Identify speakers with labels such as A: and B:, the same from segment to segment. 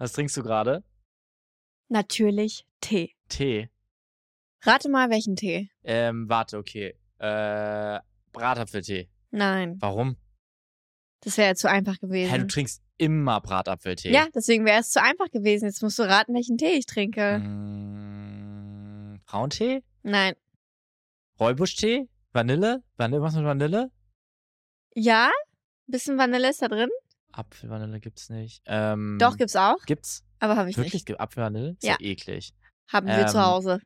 A: Was trinkst du gerade?
B: Natürlich Tee.
A: Tee.
B: Rate mal, welchen Tee?
A: Ähm, warte, okay. Äh, Bratapfeltee.
B: Nein,
A: Warum?
B: das wäre ja zu einfach
A: Hä, du
B: gewesen.
A: trinkst immer Bratapfeltee.
B: ja, deswegen wäre es zu einfach gewesen. Jetzt musst du raten, welchen Tee ich trinke.
A: Mm, Frauentee?
B: Nein.
A: Räubuschtee? Vanille? Vanille? Was mit Vanille?
B: Ja? Bisschen Vanille ist da drin?
A: Apfelvanille gibt's nicht. Ähm,
B: Doch, gibt's auch.
A: Gibt's?
B: Aber habe ich
A: Wirklich?
B: nicht.
A: Gibt Apfelvanille? Ist ja. eklig.
B: Haben wir zu
A: Ähm,
B: Hause.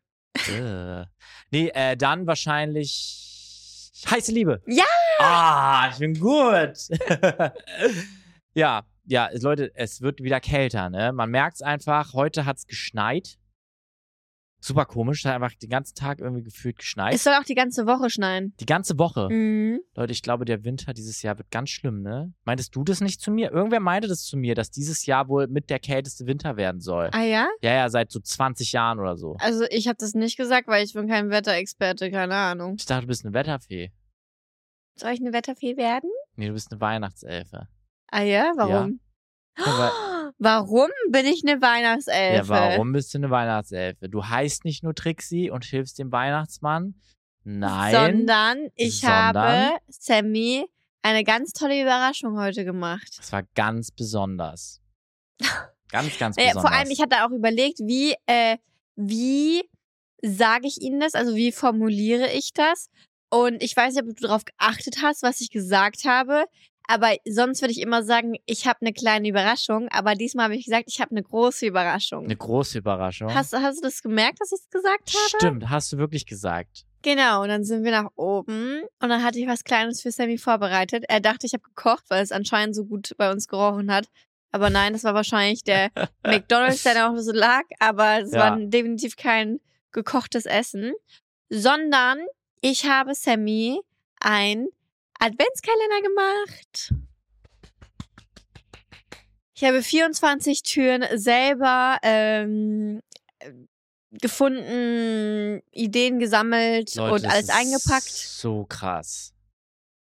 A: Äh. nee, äh, dann wahrscheinlich heiße Liebe.
B: Ja!
A: Ah, ich bin gut. ja, ja, Leute, es wird wieder kälter, ne? Man merkt's einfach, heute hat's geschneit. Super komisch, es hat einfach den ganzen Tag irgendwie gefühlt geschneit.
B: Es soll auch die ganze Woche schneien.
A: die ganze Woche.
B: Mhm.
A: Leute, ich glaube, der Winter dieses Jahr wird ganz schlimm, ne? Meintest du das nicht zu mir? Irgendwer meinte das zu mir, dass dieses Jahr wohl mit der kälteste Winter werden soll.
B: Ah ja?
A: Ja, ja, seit so 20 Jahren oder so.
B: Also ich habe das nicht gesagt, weil ich bin kein Wetterexperte, keine Ahnung.
A: Ich dachte, du bist eine Wetterfee.
B: Soll ich eine Wetterfee werden?
A: Nee, du bist eine Weihnachtselfe.
B: Ah ja? Warum?
A: Ja,
B: Warum bin ich eine Weihnachtselfe?
A: Ja, warum bist du eine Weihnachtselfe? Du heißt nicht nur Trixie und hilfst dem Weihnachtsmann. Nein.
B: Sondern ich
A: Sondern?
B: habe Sammy eine ganz tolle Überraschung heute gemacht.
A: Das war ganz besonders. Ganz, ganz besonders.
B: vor allem, ich hatte auch überlegt, wie, äh, wie sage ich Ihnen das? Also wie formuliere ich das? Und ich weiß nicht, ob du darauf geachtet hast, was ich gesagt habe. Aber sonst würde ich immer sagen, ich habe eine kleine Überraschung. Aber diesmal habe ich gesagt, ich habe eine große Überraschung.
A: Eine große Überraschung.
B: Hast, hast du das gemerkt, dass ich es gesagt habe?
A: Stimmt, hast du wirklich gesagt.
B: Genau, und dann sind wir nach oben und dann hatte ich was Kleines für Sammy vorbereitet. Er dachte, ich habe gekocht, weil es anscheinend so gut bei uns gerochen hat. Aber nein, das war wahrscheinlich der McDonalds, der da noch so lag. Aber es
A: Ja.
B: war definitiv kein gekochtes Essen, sondern ich habe Sammy ein Adventskalender gemacht. Ich habe 24 Türen selber ähm, äh, gefunden, Ideen gesammelt
A: Leute,
B: und alles eingepackt.
A: So krass.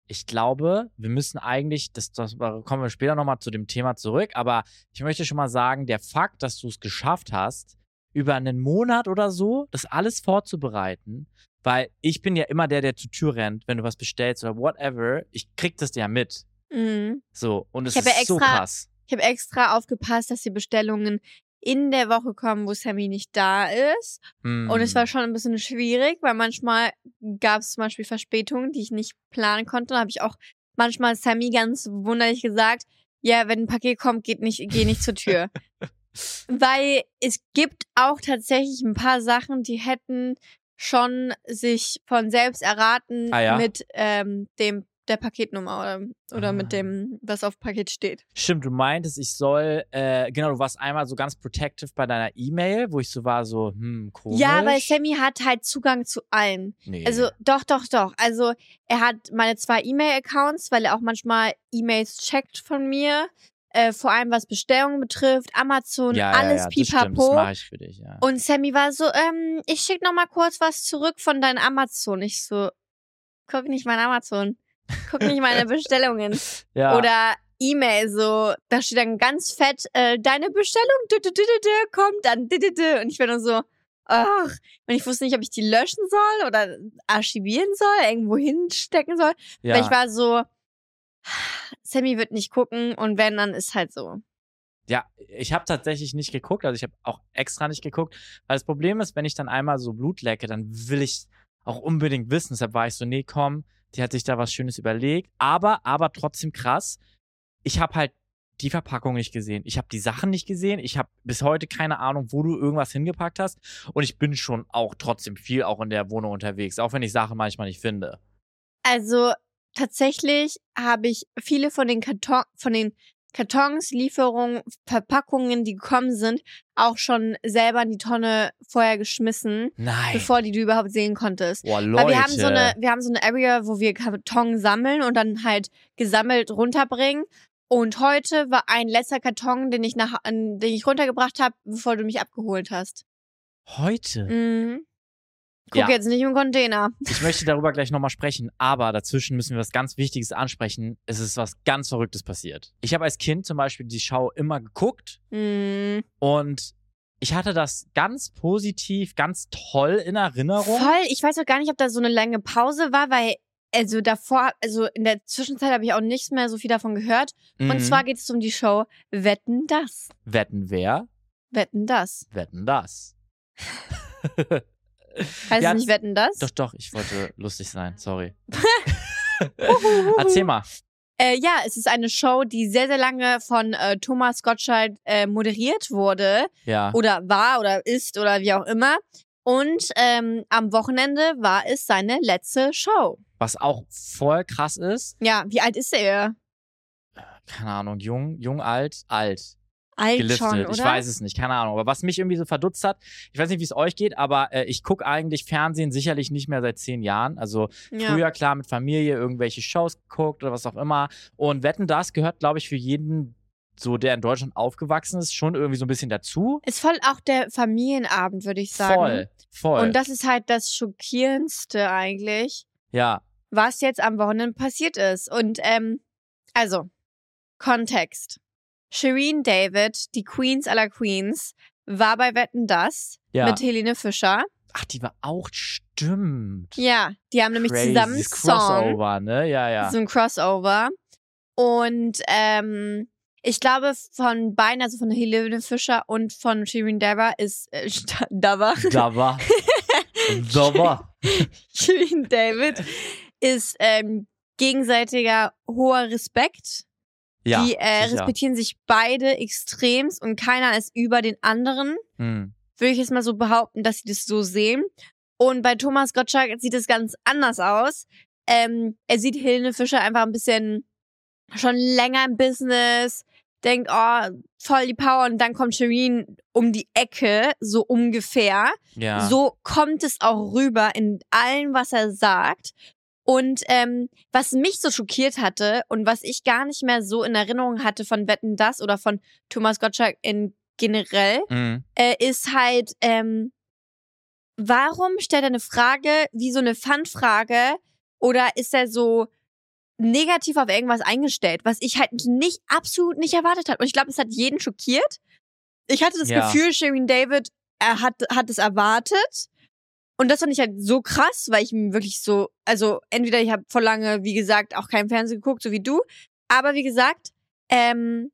A: Ich glaube, wir müssen eigentlich, das, das kommen wir später nochmal zu dem Thema zurück, aber ich möchte schon mal sagen, der Fakt, dass du es geschafft hast, über einen Monat oder so, das alles vorzubereiten, weil ich bin ja immer der, der zur Tür rennt, wenn du was bestellst oder whatever, ich krieg das ja mit.
B: Mhm.
A: So, und es ist
B: ja
A: so
B: extra-
A: krass.
B: Ich habe extra aufgepasst, dass die Bestellungen in der Woche kommen, wo Sammy nicht da ist.
A: Hm.
B: Und es war schon ein bisschen schwierig, weil manchmal gab es zum Beispiel Verspätungen, die ich nicht planen konnte. Da habe ich auch manchmal Sammy ganz wunderlich gesagt, ja, wenn ein Paket kommt, geht nicht, geh nicht zur Tür. weil es gibt auch tatsächlich ein paar Sachen, die hätten schon sich von selbst erraten
A: Ah, ja?
B: mit ähm, dem der Paketnummer oder, oder
A: Ah.
B: mit dem, was auf Paket steht.
A: Stimmt, du meintest, ich soll, äh, genau, du warst einmal so ganz protective bei deiner E-Mail, wo ich so war, so, hm, komisch.
B: Ja, weil Sammy hat halt Zugang zu allen.
A: nee.
B: Also doch, doch, doch. Also er hat meine zwei E-Mail-Accounts, weil er auch manchmal E-Mails checkt von mir. Äh, vor allem was Bestellungen betrifft, Amazon,
A: ja,
B: alles
A: ja, ja, das stimmt, das
B: pipapo.
A: ich für dich, ja.
B: Und Sammy war so, ähm, ich schick noch mal kurz was zurück von deinem Amazon. Ich so, guck nicht mein Amazon. Guck nicht meine Bestellungen.
A: ja.
B: Oder E-Mail so, da steht dann ganz fett, äh, deine Bestellung dü, dü, dü, kommt dann und ich bin nur so, ach, und ich wusste nicht, ob ich die löschen soll oder archivieren soll, irgendwo hinstecken soll.
A: ja.
B: Weil ich war so, Sammy wird nicht gucken und wenn, dann ist halt so.
A: Ja, ich habe tatsächlich nicht geguckt, also ich habe auch extra nicht geguckt, weil das Problem ist, wenn ich dann einmal so Blut lecke, dann will ich auch unbedingt wissen. Deshalb war ich so, nee, komm, die hat sich da was Schönes überlegt. Aber, aber trotzdem krass, ich habe halt die Verpackung nicht gesehen. Ich habe die Sachen nicht gesehen. Ich habe bis heute keine Ahnung, wo du irgendwas hingepackt hast. Und ich bin schon auch trotzdem viel auch in der Wohnung unterwegs, auch wenn ich Sachen manchmal nicht finde.
B: Also tatsächlich habe ich viele von den Karton, von den Kartons, Lieferungen, Verpackungen, die gekommen sind, auch schon selber in die Tonne vorher geschmissen,
A: Nein.
B: bevor die du überhaupt sehen konntest.
A: Boah, Leute.
B: Weil wir haben so eine, wir haben so eine Area, wo wir Karton sammeln und dann halt gesammelt runterbringen. Und heute war ein letzter Karton, den ich nach, den ich runtergebracht habe, bevor du mich abgeholt hast.
A: Heute?
B: Mhm. Guck
A: Ja.
B: jetzt nicht im Container.
A: Ich möchte darüber gleich nochmal sprechen, aber dazwischen müssen wir was ganz Wichtiges ansprechen. Es ist was ganz Verrücktes passiert. Ich habe als Kind zum Beispiel die Show immer geguckt
B: Hm.
A: und ich hatte das ganz positiv, ganz toll in Erinnerung.
B: Voll. Ich weiß auch gar nicht, ob da so eine lange Pause war, weil also davor, also in der Zwischenzeit habe ich auch nichts mehr so viel davon gehört. Und
A: Mhm.
B: zwar geht es um die Show Wetten das.
A: Wetten wer?
B: Wetten das.
A: Wetten das.
B: Heißt es nicht Wetten das?
A: Doch, doch, ich wollte lustig sein, sorry. Erzähl mal.
B: Äh, ja, es ist eine Show, die sehr, sehr lange von äh, Thomas Gottschalk äh, moderiert wurde.
A: Ja.
B: Oder war oder ist oder wie auch immer. Und ähm, am Wochenende war es seine letzte Show.
A: Was auch voll krass ist.
B: Ja, wie alt ist er?
A: Keine Ahnung, jung, jung, alt, alt.
B: Alt
A: gelistet.
B: schon?
A: Ich weiß es nicht, keine Ahnung. Aber was mich irgendwie so verdutzt hat, ich weiß nicht, wie es euch geht, aber äh, ich gucke eigentlich Fernsehen sicherlich nicht mehr seit zehn Jahren. Also
B: ja.
A: früher klar mit Familie irgendwelche Shows geguckt oder was auch immer. Und Wetten, das gehört, glaube ich, für jeden, so der in Deutschland aufgewachsen ist, schon irgendwie so ein bisschen dazu.
B: Ist voll auch der Familienabend, würde ich sagen.
A: Voll, voll.
B: Und das ist halt das Schockierendste eigentlich,
A: ja,
B: was jetzt am Wochenende passiert ist. Und ähm, also, Kontext. Shireen David, die Queens aller Queens, war bei Wetten Das
A: ja.
B: mit Helene Fischer.
A: Ach, die war auch stimmt.
B: Ja, die haben nämlich
A: Crazy.
B: zusammen einen Song,
A: Crossover, ne? Ja, ja.
B: so ein Crossover. Und ähm, ich glaube, von beiden, also von Helene Fischer und von Shireen David ist äh, David,
A: Da war. da war.
B: Shireen David ist ähm, gegenseitiger hoher Respekt.
A: Ja.
B: die äh, respektieren sich beide extremst und keiner ist über den anderen.
A: Hm.
B: Würde ich jetzt mal so behaupten, dass sie das so sehen. Und bei Thomas Gottschalk sieht es ganz anders aus. Ähm, er sieht Helene Fischer einfach ein bisschen schon länger im Business, denkt, oh, voll die Power und dann kommt Shireen um die Ecke, so ungefähr.
A: Ja.
B: So kommt es auch rüber in allem, was er sagt. Und ähm, was mich so schockiert hatte und was ich gar nicht mehr so in Erinnerung hatte von Wetten das oder von Thomas Gottschalk in generell,
A: Mhm.
B: äh, ist halt, ähm, warum stellt er eine Frage wie so eine Fun-Frage oder ist er so negativ auf irgendwas eingestellt, was ich halt nicht, absolut nicht erwartet habe. Und ich glaube, es hat jeden schockiert. Ich hatte das
A: Ja.
B: Gefühl, Shirin David er hat, hat es erwartet. Und das fand ich halt so krass, weil ich mir wirklich so, also entweder ich habe vor lange, wie gesagt, auch kein Fernsehen geguckt, so wie du. Aber wie gesagt, ähm,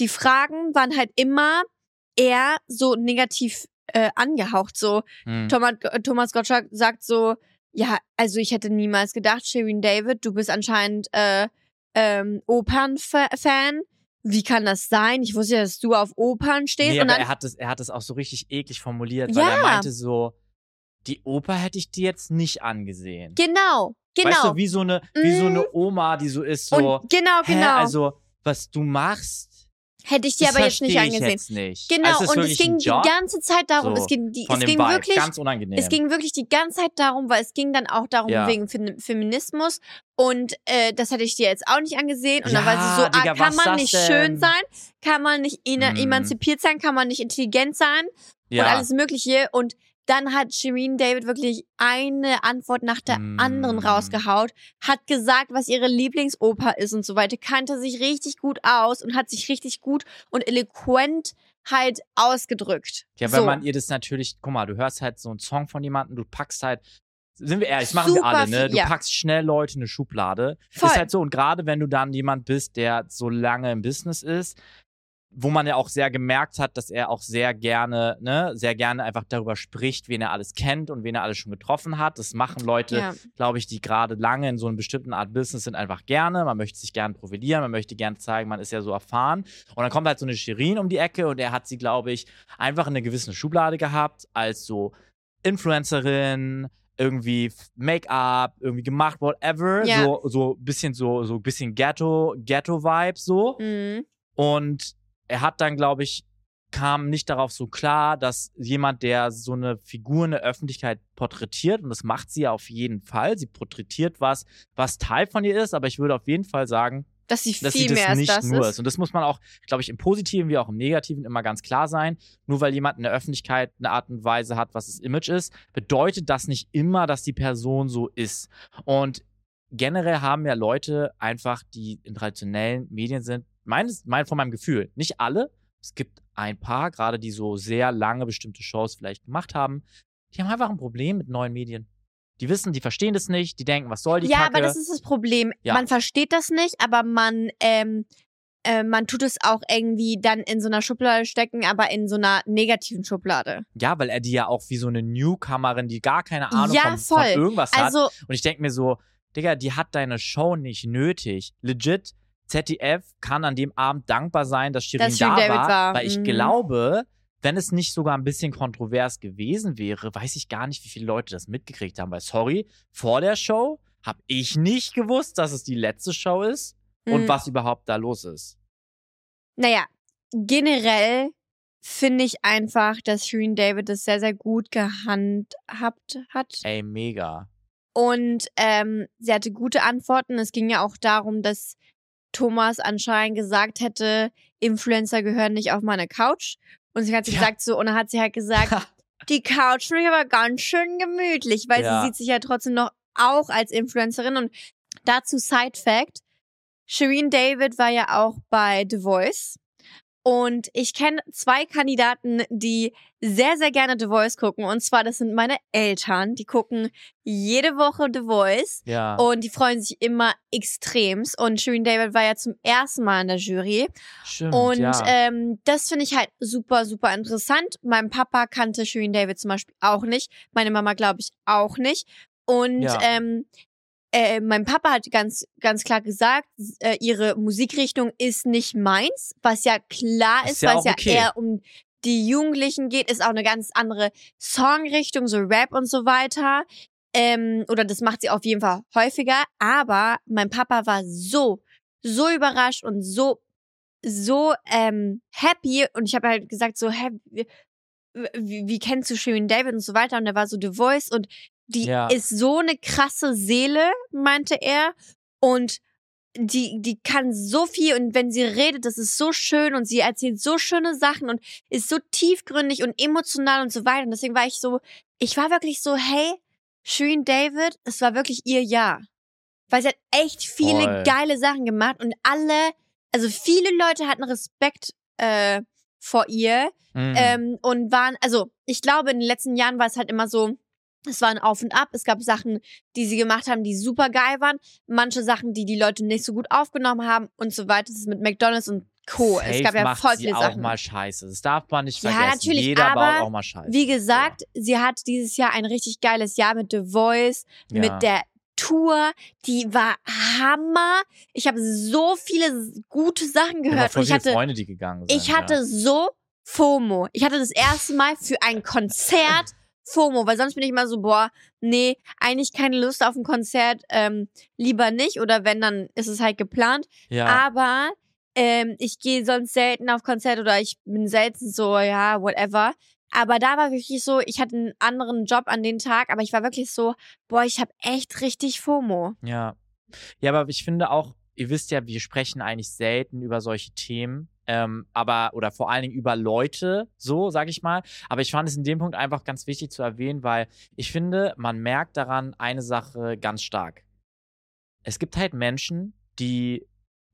B: die Fragen waren halt immer eher so negativ äh, angehaucht. So
A: Mhm.
B: Thomas, Thomas Gottschalk sagt so, ja, also ich hätte niemals gedacht, Shirin David, du bist anscheinend äh, ähm, Opernfan. Wie kann das sein? Ich wusste ja, dass du auf Opern stehst.
A: Nee,
B: und
A: aber er hat es, er hat es auch so richtig eklig formuliert, weil
B: Ja.
A: er meinte so, die Oper hätte ich dir jetzt nicht angesehen.
B: genau, genau.
A: Weißt du, wie so eine, wie so
B: Mhm.
A: eine Oma, die so ist, so,
B: und genau,
A: hä,
B: genau.
A: also, was du machst,
B: hätte ich dir
A: das
B: aber jetzt nicht angesehen.
A: Jetzt nicht.
B: Genau,
A: also,
B: und es ging die ganze Zeit darum,
A: So,
B: es ging, die, es ging
A: Vibe,
B: wirklich,
A: ganz unangenehm.
B: es ging wirklich die ganze Zeit darum, weil es ging dann auch darum
A: Ja.
B: wegen Fem Feminismus und äh, das hätte ich dir jetzt auch nicht angesehen und dann war sie so,
A: Ja, Digga,
B: ah, kann man nicht
A: denn?
B: schön sein, kann man nicht
A: Mhm.
B: emanzipiert sein, kann man nicht intelligent sein
A: ja.
B: und alles Mögliche und dann hat Shireen David wirklich eine Antwort nach der
A: Mm.
B: anderen rausgehaut, hat gesagt, was ihre Lieblingsoper ist und so weiter, kannte sich richtig gut aus und hat sich richtig gut und eloquent halt ausgedrückt.
A: Ja, weil
B: so.
A: man ihr das natürlich, guck mal, du hörst halt so einen Song von jemandem, du packst halt, sind wir ehrlich, das machen wir alle, ne? Du
B: ja.
A: packst schnell Leute in eine Schublade.
B: Voll.
A: Ist halt so, und gerade wenn du dann jemand bist, der so lange im Business ist, wo man ja auch sehr gemerkt hat, dass er auch sehr gerne, ne, sehr gerne einfach darüber spricht, wen er alles kennt und wen er alles schon getroffen hat. Das machen Leute,
B: ja.
A: glaube ich, die gerade lange in so einer bestimmten Art Business sind, einfach gerne. Man möchte sich gerne profilieren, man möchte gerne zeigen, man ist ja so erfahren. Und dann kommt halt so eine Shirin um die Ecke und er hat sie, glaube ich, einfach in einer gewissen Schublade gehabt, als so Influencerin, irgendwie Make-up, irgendwie gemacht, whatever.
B: Ja.
A: So, so bisschen so, so bisschen Ghetto, Ghetto-Vibe so.
B: Mhm.
A: Und er hat dann, glaube ich, kam nicht darauf so klar, dass jemand, der so eine Figur in der Öffentlichkeit porträtiert, und das macht sie ja auf jeden Fall, sie porträtiert was, was Teil von ihr ist, aber ich würde auf jeden Fall sagen,
B: Dass sie
A: dass
B: viel
A: sie
B: mehr
A: das
B: als
A: nicht
B: das
A: nur
B: ist.
A: ist. Und das muss man auch, glaube ich, im Positiven wie auch im Negativen immer ganz klar sein. Nur weil jemand in der Öffentlichkeit eine Art und Weise hat, was das Image ist, bedeutet das nicht immer, dass die Person so ist. Und generell haben ja Leute einfach, die in traditionellen Medien sind, meines, mein, von meinem Gefühl, nicht alle. Es gibt ein paar, gerade die so sehr lange bestimmte Shows vielleicht gemacht haben, die haben einfach ein Problem mit neuen Medien. Die wissen, die verstehen das nicht, die denken, was soll die
B: ja,
A: Kacke?
B: aber das ist das Problem.
A: Ja.
B: Man versteht das nicht, aber man, ähm, äh, man tut es auch irgendwie dann in so einer Schublade stecken, aber in so einer negativen Schublade.
A: Ja, weil er die ja auch wie so eine Newcomerin, die gar keine Ahnung
B: Ja,
A: von, von irgendwas hat.
B: Also,
A: Und ich denke mir so, Digga, die hat deine Show nicht nötig. Legit, ZDF kann an dem Abend dankbar sein, dass Shirin
B: Dass
A: da
B: Shirin David
A: war,
B: war,
A: weil ich
B: mhm.
A: glaube, wenn es nicht sogar ein bisschen kontrovers gewesen wäre, weiß ich gar nicht, wie viele Leute das mitgekriegt haben. Weil, sorry, vor der Show habe ich nicht gewusst, dass es die letzte Show ist und
B: mh.
A: was überhaupt da los ist.
B: Naja, generell finde ich einfach, dass Shirin David das sehr, sehr gut gehandhabt hat.
A: Ey, mega.
B: Und ähm, sie hatte gute Antworten. Es ging ja auch darum, dass Thomas anscheinend gesagt hätte, Influencer gehören nicht auf meine Couch. Und sie hat
A: Ja.
B: gesagt so, und dann hat sie halt gesagt, die Couch finde ich aber ganz schön gemütlich, weil
A: Ja.
B: sie sieht sich ja trotzdem noch auch als Influencerin. Und dazu Side Fact, Shireen David war ja auch bei The Voice. Und ich kenne zwei Kandidaten, die sehr, sehr gerne The Voice gucken. Und zwar, das sind meine Eltern. Die gucken jede Woche The Voice.
A: Ja.
B: Und die freuen sich immer extremst. Und Shireen David war ja zum ersten Mal in der Jury.
A: Stimmt,
B: Und
A: ja.
B: ähm, das finde ich halt super, super interessant. Mein Papa kannte Shireen David zum Beispiel auch nicht. Meine Mama, glaube ich, auch nicht. Und
A: Ja.
B: ähm, äh, mein Papa hat ganz, ganz klar gesagt, äh, ihre Musikrichtung ist nicht meins, was ja klar
A: Ist
B: ist,
A: ja
B: weil es ja
A: okay.
B: eher um die Jugendlichen geht, ist auch eine ganz andere Songrichtung, so Rap und so weiter. Ähm, oder das macht sie auf jeden Fall häufiger. Aber mein Papa war so, so überrascht und so, so ähm, happy. Und ich habe halt gesagt, so, hä, wie, wie, wie kennst du Shirin David und so weiter? Und er war so The Voice und die
A: Ja.
B: ist so eine krasse Seele, meinte er. Und die, die kann so viel und wenn sie redet, das ist so schön und sie erzählt so schöne Sachen und ist so tiefgründig und emotional und so weiter. Und deswegen war ich so, ich war wirklich so, hey, Shirin David, es war wirklich ihr Jahr. Weil sie hat echt viele
A: Voll.
B: geile Sachen gemacht und alle, also viele Leute hatten Respekt äh, vor ihr
A: Mhm.
B: ähm, und waren, also ich glaube, in den letzten Jahren war es halt immer so, es war ein Auf und Ab. Es gab Sachen, die sie gemacht haben, die super geil waren. Manche Sachen, die die Leute nicht so gut aufgenommen haben und so weiter. Das ist mit McDonalds und Co. es
A: Safe
B: gab ja voll
A: sie
B: viele
A: auch
B: Sachen.
A: mal Scheiße. Das darf man nicht
B: Ja,
A: vergessen.
B: natürlich,
A: Jeder
B: aber
A: baut auch mal Scheiße.
B: Wie gesagt, sie hat dieses Jahr ein richtig geiles Jahr mit The Voice,
A: Ja.
B: mit der Tour. Die war Hammer. Ich habe so viele gute Sachen gehört. Und ich hatte,
A: Freunde, die gegangen sind.
B: ich hatte so FOMO. Ich hatte das erste Mal für ein Konzert FOMO, weil sonst bin ich immer so, boah, nee, eigentlich keine Lust auf ein Konzert, ähm, lieber nicht. Oder wenn, dann ist es halt geplant.
A: ja.
B: Aber ähm, ich gehe sonst selten auf Konzerte oder ich bin selten so, ja, whatever. Aber da war wirklich so, ich hatte einen anderen Job an den Tag, aber ich war wirklich so, boah, ich habe echt richtig FOMO.
A: Ja. Ja, aber ich finde auch, ihr wisst ja, wir sprechen eigentlich selten über solche Themen, ähm, aber, oder vor allen Dingen über Leute, so, sag ich mal. Aber ich fand es in dem Punkt einfach ganz wichtig zu erwähnen, weil ich finde, man merkt daran eine Sache ganz stark. Es gibt halt Menschen, die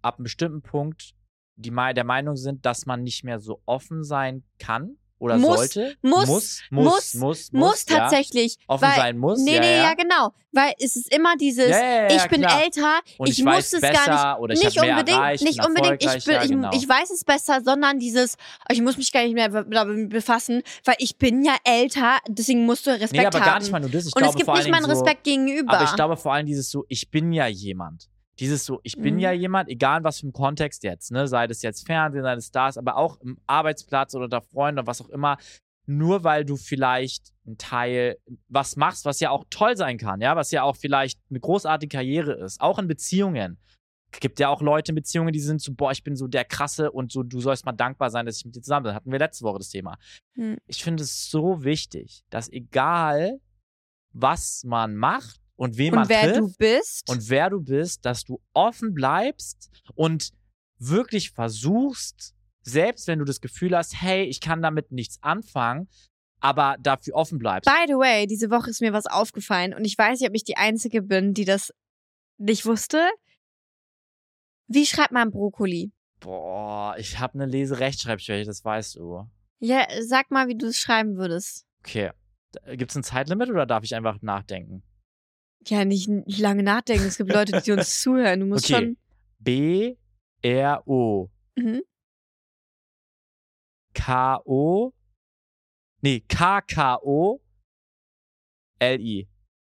A: ab einem bestimmten Punkt die der Meinung sind, dass man nicht mehr so offen sein kann oder
B: Muss,
A: sollte.
B: muss,
A: muss,
B: muss,
A: muss, muss,
B: tatsächlich.
A: offen sein muss.
B: Nee, nee,
A: ja.
B: genau. Weil es ist immer dieses, ich bin älter, ich, muss es gar nicht,
A: oder ich
B: nicht unbedingt, nicht unbedingt, ich, bin, ich,
A: genau.
B: ich weiß es besser, sondern dieses, ich muss mich gar nicht mehr damit befassen, weil ich bin ja älter, deswegen musst du Respekt
A: Nee, aber
B: haben.
A: gar nicht mal nur das. Ich
B: Und es gibt nicht mal einen Respekt gegenüber.
A: Aber ich glaube vor allem dieses so, ich bin ja jemand. Dieses so, ich bin
B: Mhm.
A: ja jemand, egal was für ein Kontext jetzt, ne? Sei das jetzt Fernsehen, sei das Stars, aber auch im Arbeitsplatz oder unter Freunden oder was auch immer. Nur weil du vielleicht ein Teil was machst, was ja auch toll sein kann, ja, was ja auch vielleicht eine großartige Karriere ist, auch in Beziehungen. Gibt ja auch Leute in Beziehungen, die sind so, boah, ich bin so der Krasse und so, du sollst mal dankbar sein, dass ich mit dir zusammen bin. Hatten wir letzte Woche das Thema.
B: Hm.
A: Ich finde es so wichtig, dass egal, was man macht und wen man
B: Und wer
A: trifft
B: du bist.
A: und wer du bist, dass du offen bleibst und wirklich versuchst, selbst wenn du das Gefühl hast, hey, ich kann damit nichts anfangen, aber dafür offen bleibst.
B: By the way, diese Woche ist mir was aufgefallen und ich weiß nicht, ob ich die Einzige bin, die das nicht wusste. Wie schreibt man Brokkoli?
A: Boah, ich habe eine Leserechtschreibschwäche, das weißt du.
B: Ja, sag mal, wie du es schreiben würdest.
A: Okay. Gibt es ein Zeitlimit oder darf ich einfach nachdenken?
B: Ja, nicht lange nachdenken. Es gibt Leute, die uns zuhören. Du musst
A: Okay. B R O
B: schon. Mhm.
A: K O Nee, K K O L I.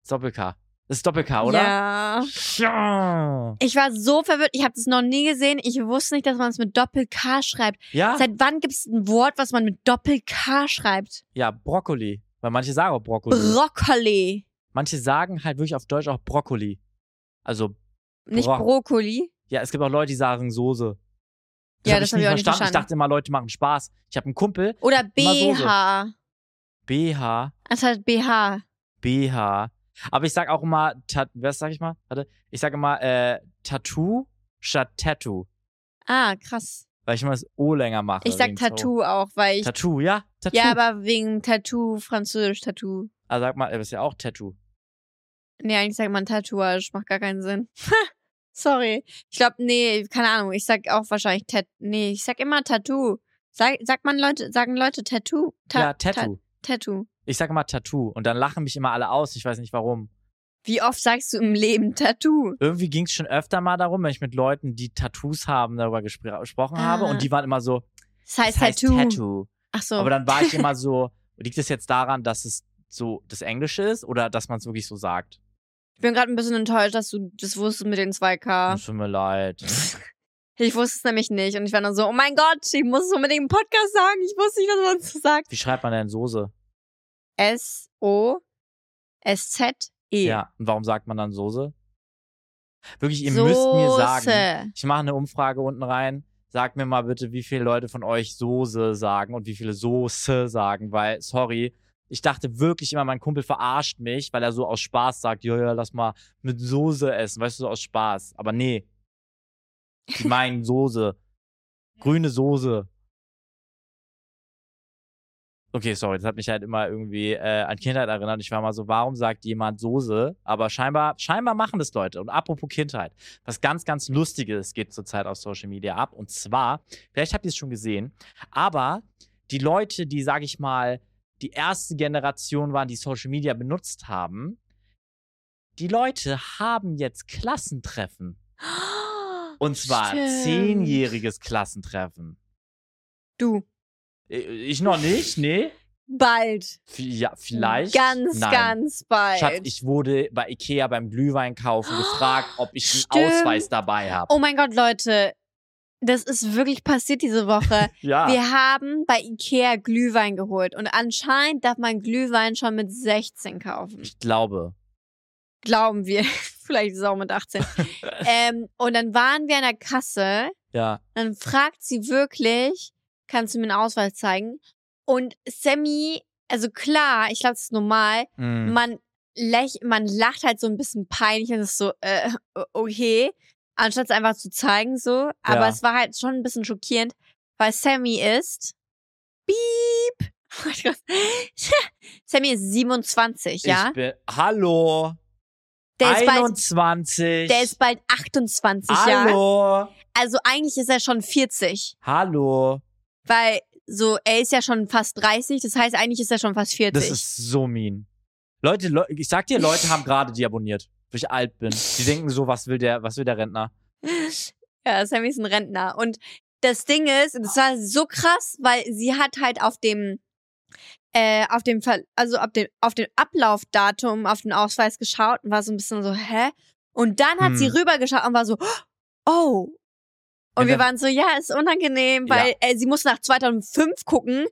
A: Doppel K. Das ist Doppel K, oder?
B: Ja.
A: Ja.
B: Ich war so verwirrt. Ich habe das noch nie gesehen. Ich wusste nicht, dass man es mit Doppel-K schreibt.
A: Ja?
B: Seit wann gibt es ein Wort, was man mit Doppel-K schreibt?
A: Ja, Brokkoli. Weil manche sagen auch Brokkoli.
B: Brokkoli.
A: Manche sagen halt wirklich auf Deutsch auch Brokkoli. Also,
B: Nicht
A: Bro-
B: Brokkoli.
A: ja, es gibt auch Leute, die sagen Soße.
B: Ja,
A: hab
B: das
A: ich
B: hab
A: nie
B: ich auch nicht
A: verstanden. Ich dachte immer, Leute machen Spaß. Ich habe einen Kumpel,
B: Oder. BH.
A: BH,
B: Anstatt BH.
A: BH. Aber ich sag auch immer, Tat, was sag ich mal? Warte. Ich sag immer, äh, Tattoo statt Tattoo.
B: Ah, krass.
A: Weil ich immer das O länger mache.
B: Ich sag. Tattoo auch, weil ich.
A: Tattoo, ja, Tattoo.
B: Ja, aber wegen Tattoo, Französisch Tattoo.
A: also sag mal, das ist ja auch Tattoo.
B: Nee, eigentlich sagt man Tatouage, macht gar keinen Sinn. Sorry. Ich glaube, nee, keine Ahnung. Ich sag auch wahrscheinlich Tat. Nee, ich sag immer Tattoo. Sag, sagt man Leute, sagen Leute Tattoo? Ta
A: ja, Tattoo.
B: Ta Tattoo.
A: Ich sag immer Tattoo. Und dann lachen mich immer alle aus. Ich weiß nicht warum.
B: Wie oft sagst du im Leben Tattoo?
A: Irgendwie ging es schon öfter mal darum, wenn ich mit Leuten, die Tattoos haben, darüber gespr gesprochen habe.
B: Ah.
A: Und die waren immer so,
B: Das heißt,
A: das heißt
B: Tattoo.
A: Tattoo.
B: Ach so.
A: Aber dann war ich immer so, liegt es jetzt daran, dass es so das Englische ist oder dass man es wirklich so sagt?
B: Ich bin gerade ein bisschen enttäuscht, dass du das wusstest mit den 2K.
A: Es Tut mir leid.
B: Ich wusste es nämlich nicht. Und ich war nur so, oh mein Gott, ich muss es unbedingt im Podcast sagen. Ich wusste nicht, dass man es so sagt.
A: Wie schreibt man denn Soße?
B: S-O-S-Z-E.
A: Ja. Und warum sagt man dann Soße? Wirklich, ihr müsst mir sagen.
B: Soße.
A: Ich mache eine Umfrage unten rein. Sagt mir mal bitte, wie viele Leute von euch Soße sagen und wie viele Soße sagen, weil, sorry, ich dachte wirklich immer, mein Kumpel verarscht mich, weil er so aus Spaß sagt, ja, ja, lass mal mit Soße essen, weißt du, so aus Spaß. Aber nee. Die meinen Soße. Grüne Soße. Okay, sorry, das hat mich halt immer irgendwie äh, an Kindheit erinnert. Ich war mal so, warum sagt jemand Soße? Aber scheinbar, scheinbar machen das Leute. Und apropos Kindheit, was ganz, ganz Lustiges geht zurzeit auf Social Media ab. Und zwar, vielleicht habt ihr es schon gesehen, aber die Leute, die, sag ich mal, die erste Generation waren, die Social Media benutzt haben, die Leute haben jetzt Klassentreffen. Und zwar
B: Stimmt.
A: zehnjähriges Klassentreffen.
B: Du.
A: I- Ich noch nicht, nee.
B: Bald.
A: Ja, vielleicht.
B: Ganz,
A: Nein.
B: ganz bald.
A: Schatz, ich wurde bei Ikea beim Glühwein kaufen gefragt, ob ich einen
B: Stimmt.
A: Ausweis dabei habe.
B: oh mein Gott, Leute. Das ist wirklich passiert diese Woche.
A: ja.
B: Wir haben bei Ikea Glühwein geholt. Und anscheinend darf man Glühwein schon mit 16 kaufen.
A: Ich glaube.
B: Glauben wir. Vielleicht ist es auch mit 18. ähm, und dann waren wir an der Kasse.
A: Ja.
B: Dann fragt sie wirklich, kannst du mir einen Ausweis zeigen? Und Sammy, also klar, ich glaube, das ist normal.
A: Mm.
B: Man, läch man lacht halt so ein bisschen peinlich und ist so, äh, okay. Anstatt es einfach zu zeigen, so. Aber
A: Ja.
B: es war halt schon ein bisschen schockierend, weil Sammy ist. Piep! Sammy ist 27, ja?
A: Bin. Hallo.
B: Der ist, bald,
A: 21.
B: der ist bald 28, ja?
A: Hallo.
B: Also eigentlich ist er schon 40.
A: Hallo.
B: Weil so, er ist ja schon fast 30, das heißt, eigentlich ist er schon fast 40.
A: Das ist so mean. Leute, Le ich sag dir, Leute haben gerade deabonniert, weil ich alt bin. Die denken so, was will der, was will der Rentner?
B: ja, Sammy ist ein Rentner. Und das Ding ist, das war so krass, weil sie hat halt auf dem, äh, auf dem, Ver also auf dem, auf dem Ablaufdatum auf den Ausweis geschaut und war so ein bisschen so, hä? Und dann hat
A: Hm.
B: sie rübergeschaut und war so, oh. Und
A: Ja,
B: wir waren so, ja, ist unangenehm,
A: Ja.
B: weil äh, sie muss nach 2005 gucken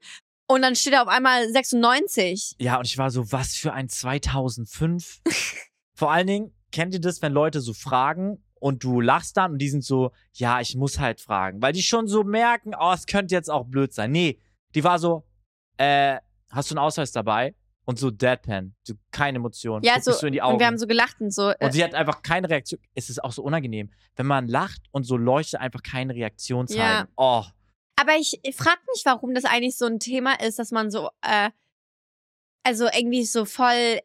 B: und dann steht da auf einmal 96.
A: Ja, und ich war so, was für ein 2005? Vor allen Dingen, kennt ihr das, wenn Leute so fragen und du lachst dann und die sind so, ja, ich muss halt fragen, weil die schon so merken, oh, es könnte jetzt auch blöd sein. Nee, die war so, äh, hast du einen Ausweis dabei? Und so Deadpan, so keine Emotion.
B: Ja, so,
A: so in die Augen.
B: und wir haben so gelacht und so.
A: Und
B: Äh,
A: sie hat einfach keine Reaktion. Es ist auch so unangenehm, wenn man lacht und so Leuchte einfach keine Reaktion zeigen.
B: Ja.
A: Oh,
B: aber ich frage mich, warum das eigentlich so ein Thema ist, dass man so, äh, also irgendwie so voll,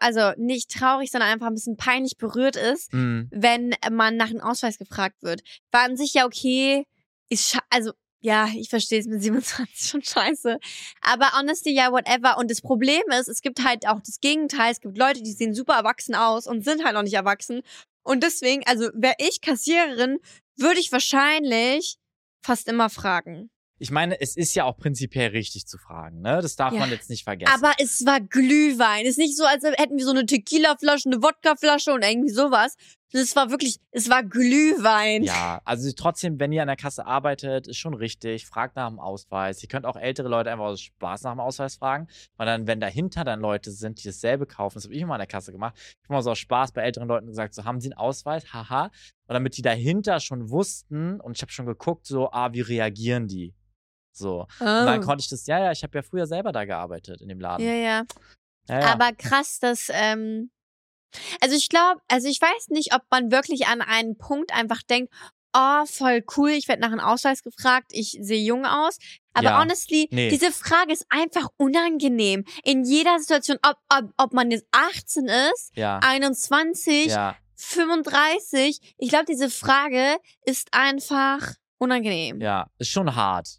B: also nicht traurig, sondern einfach ein bisschen peinlich berührt ist,
A: mm,
B: wenn man nach einem Ausweis gefragt wird. War an sich ja okay, ist also ja, ich verstehe es mit 27 schon scheiße. Aber honestly, ja, whatever. Und das Problem ist, es gibt halt auch das Gegenteil. Es gibt Leute, die sehen super erwachsen aus und sind halt noch nicht erwachsen. Und deswegen, also wäre ich Kassiererin, würde ich wahrscheinlich fast immer fragen.
A: Ich meine, es ist ja auch prinzipiell richtig zu fragen, ne? Das darf
B: Ja.
A: man jetzt nicht vergessen.
B: Aber es war Glühwein. Es ist nicht so, als hätten wir so eine Tequila-Flasche, eine Wodka-Flasche und irgendwie sowas. Es war wirklich, es war Glühwein.
A: Ja, also trotzdem, wenn ihr an der Kasse arbeitet, ist schon richtig. Fragt nach dem Ausweis. Ihr könnt auch ältere Leute einfach aus Spaß nach dem Ausweis fragen. Weil dann, wenn dahinter dann Leute sind, die dasselbe kaufen, das habe ich immer an der Kasse gemacht. Ich habe mal so aus Spaß bei älteren Leuten gesagt, so haben sie einen Ausweis? Haha. Und damit die dahinter schon wussten und ich habe schon geguckt, so, ah, wie reagieren die? So. Und dann
B: Oh.
A: konnte ich das, ja, ja, ich habe ja früher selber da gearbeitet in dem Laden.
B: Ja, ja.
A: Ja, ja.
B: Aber krass, dass, ähm, also ich glaube, also ich weiß nicht, ob man wirklich an einen Punkt einfach denkt, oh, voll cool, ich werde nach einem Ausweis gefragt, ich sehe jung aus. Aber
A: Ja.
B: honestly,
A: Nee.
B: diese Frage ist einfach unangenehm. In jeder Situation, ob, ob, ob man jetzt 18 ist,
A: ja.
B: 21,
A: ja.
B: 35, ich glaube, diese Frage ist einfach unangenehm.
A: Ja, ist schon hart.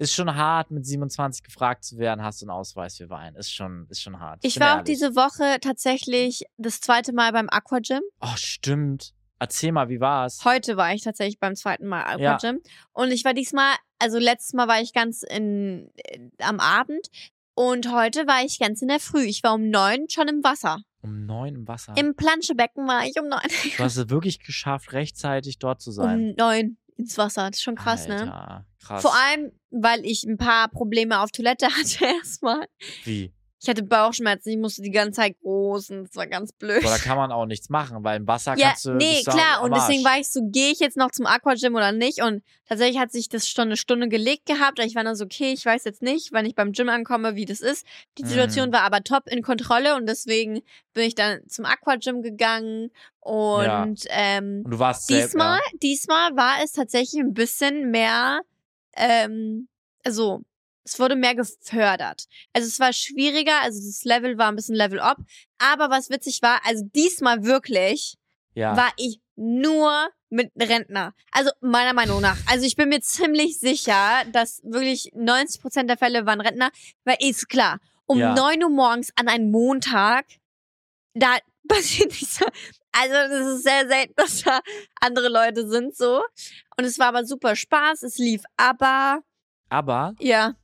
A: Ist schon hart, mit 27 gefragt zu werden, hast du einen Ausweis für Wein. Ist schon, ist schon hart.
B: Ich
A: bin
B: war auch
A: ehrlich.
B: diese Woche tatsächlich das zweite Mal beim Aquagym.
A: Oh, stimmt. Erzähl mal, wie war's?
B: Heute war ich tatsächlich beim zweiten Mal
A: Ja.
B: Aquagym. Und ich war diesmal, also letztes Mal war ich ganz in, äh, am Abend. Und heute war ich ganz in der Früh. Ich war um neun schon im Wasser.
A: Um neun im Wasser.
B: Im Planschebecken war ich um neun.
A: du hast es wirklich geschafft, rechtzeitig dort zu sein.
B: Um neun ins Wasser. Das ist schon krass, ne?
A: Alter, krass.
B: Vor allem, weil ich ein paar Probleme auf Toilette hatte erstmal.
A: Wie?
B: Ich hatte Bauchschmerzen, ich musste die ganze Zeit groß und das war ganz blöd.
A: Boah, da kann man auch nichts machen, weil im Wasser
B: Ja,
A: kannst du.
B: nee, klar. Und deswegen war ich so, gehe ich jetzt noch zum Aquagym oder nicht? Und tatsächlich hat sich das schon eine Stunde gelegt gehabt. Und ich war dann so, okay, ich weiß jetzt nicht, wenn ich beim Gym ankomme, wie das ist. Die
A: Mhm.
B: Situation war aber top in Kontrolle und deswegen bin ich dann zum Aquagym gegangen. Und ähm,
A: Und du warst
B: diesmal, diesmal war es tatsächlich ein bisschen mehr, ähm, also es wurde mehr gefördert. Also es war schwieriger, also das Level war ein bisschen Level up. Aber was witzig war, also diesmal wirklich
A: Ja.
B: war ich nur mit Rentner. Also meiner Meinung nach. Also ich bin mir ziemlich sicher, dass wirklich 90 Prozent der Fälle waren Rentner, weil ist klar, um
A: Ja.
B: 9 Uhr morgens an einem Montag, da passiert nicht so. Also das ist sehr selten, dass da andere Leute sind so. Und es war aber super Spaß, es lief aber,
A: Aber
B: ja,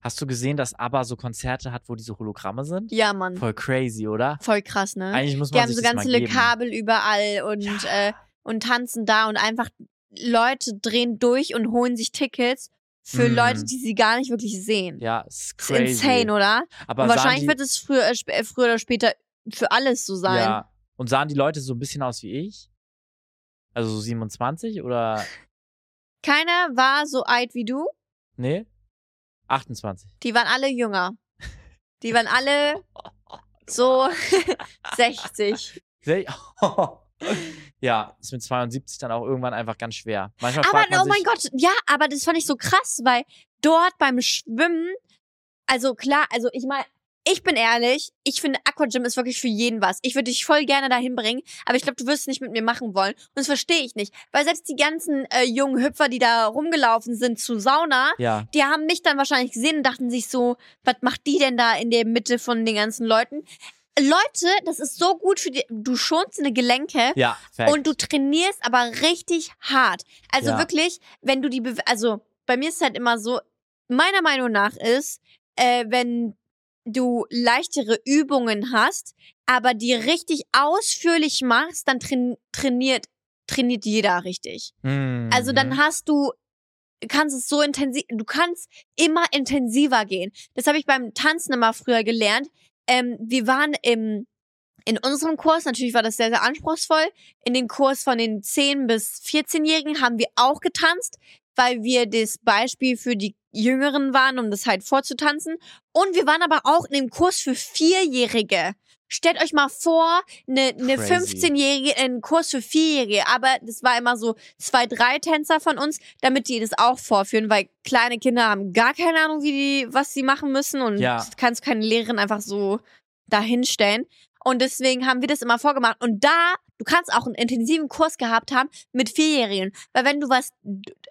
A: hast du gesehen, dass ABBA so Konzerte hat, wo diese Hologramme sind?
B: ja Mann, voll,
A: Voll crazy, oder?
B: krass, ne?
A: Eigentlich muss
B: Die
A: man
B: haben
A: sich
B: so ganz viele. Kabel überall und
A: Ja.
B: äh, und tanzen da und einfach Leute drehen durch und holen sich Tickets für
A: Mhm.
B: Leute, die sie gar nicht wirklich sehen.
A: Ja, ist crazy.
B: ist insane, oder?
A: Aber
B: wahrscheinlich
A: die,
B: wird es früher, äh, äh, früher oder später für alles so sein.
A: Ja. Und sahen die Leute so ein bisschen aus wie ich? Also so 27 oder
B: Keiner war so alt wie du.
A: nee? 28.
B: Die waren alle jünger. Die waren alle so 60.
A: Sel- ja, ist mit 72 dann auch irgendwann einfach ganz schwer. Manchmal
B: Aber
A: fragt man
B: oh mein Gott, ja, aber das fand ich so krass, weil dort beim Schwimmen, also klar, also ich meine, ich bin ehrlich, ich finde Aquagym ist wirklich für jeden was. Ich würde dich voll gerne dahin bringen, aber ich glaube, du wirst es nicht mit mir machen wollen. Und das verstehe ich nicht. Weil selbst die ganzen äh, jungen Hüpfer, die da rumgelaufen sind zu Sauna,
A: Ja,
B: die haben mich dann wahrscheinlich gesehen und dachten sich so, was macht die denn da in der Mitte von den ganzen Leuten? Leute, das ist so gut für die, du schonst deine Gelenke.
A: ja, Fact.
B: Und du trainierst aber richtig hart. Also
A: Ja.
B: wirklich, wenn du die, Bewe also bei mir ist es halt immer so, meiner Meinung nach ist, äh, wenn du leichtere Übungen hast, aber die richtig ausführlich machst, dann train trainiert, trainiert jeder richtig.
A: Mhm.
B: Also dann hast du, kannst es so intensiv, du kannst immer intensiver gehen. Das habe ich beim Tanzen immer früher gelernt. Ähm, wir waren im, in unserem Kurs, natürlich war das sehr, sehr anspruchsvoll. In dem Kurs von den 10 bis 14-Jährigen haben wir auch getanzt. Weil wir das Beispiel für die Jüngeren waren, um das halt vorzutanzen. Und wir waren aber auch in einem Kurs für Vierjährige. Stellt euch mal vor, eine, eine
A: Crazy.
B: 15-Jährige in einen Kurs für Vierjährige. Aber das war immer so zwei, drei Tänzer von uns, damit die das auch vorführen, weil kleine Kinder haben gar keine Ahnung, wie die, was sie machen müssen. Und
A: Ja.
B: das kannst keine Lehrerin einfach so dahinstellen. Und deswegen haben wir das immer vorgemacht. Und da, du kannst auch einen intensiven Kurs gehabt haben mit Vierjährigen. Weil wenn du was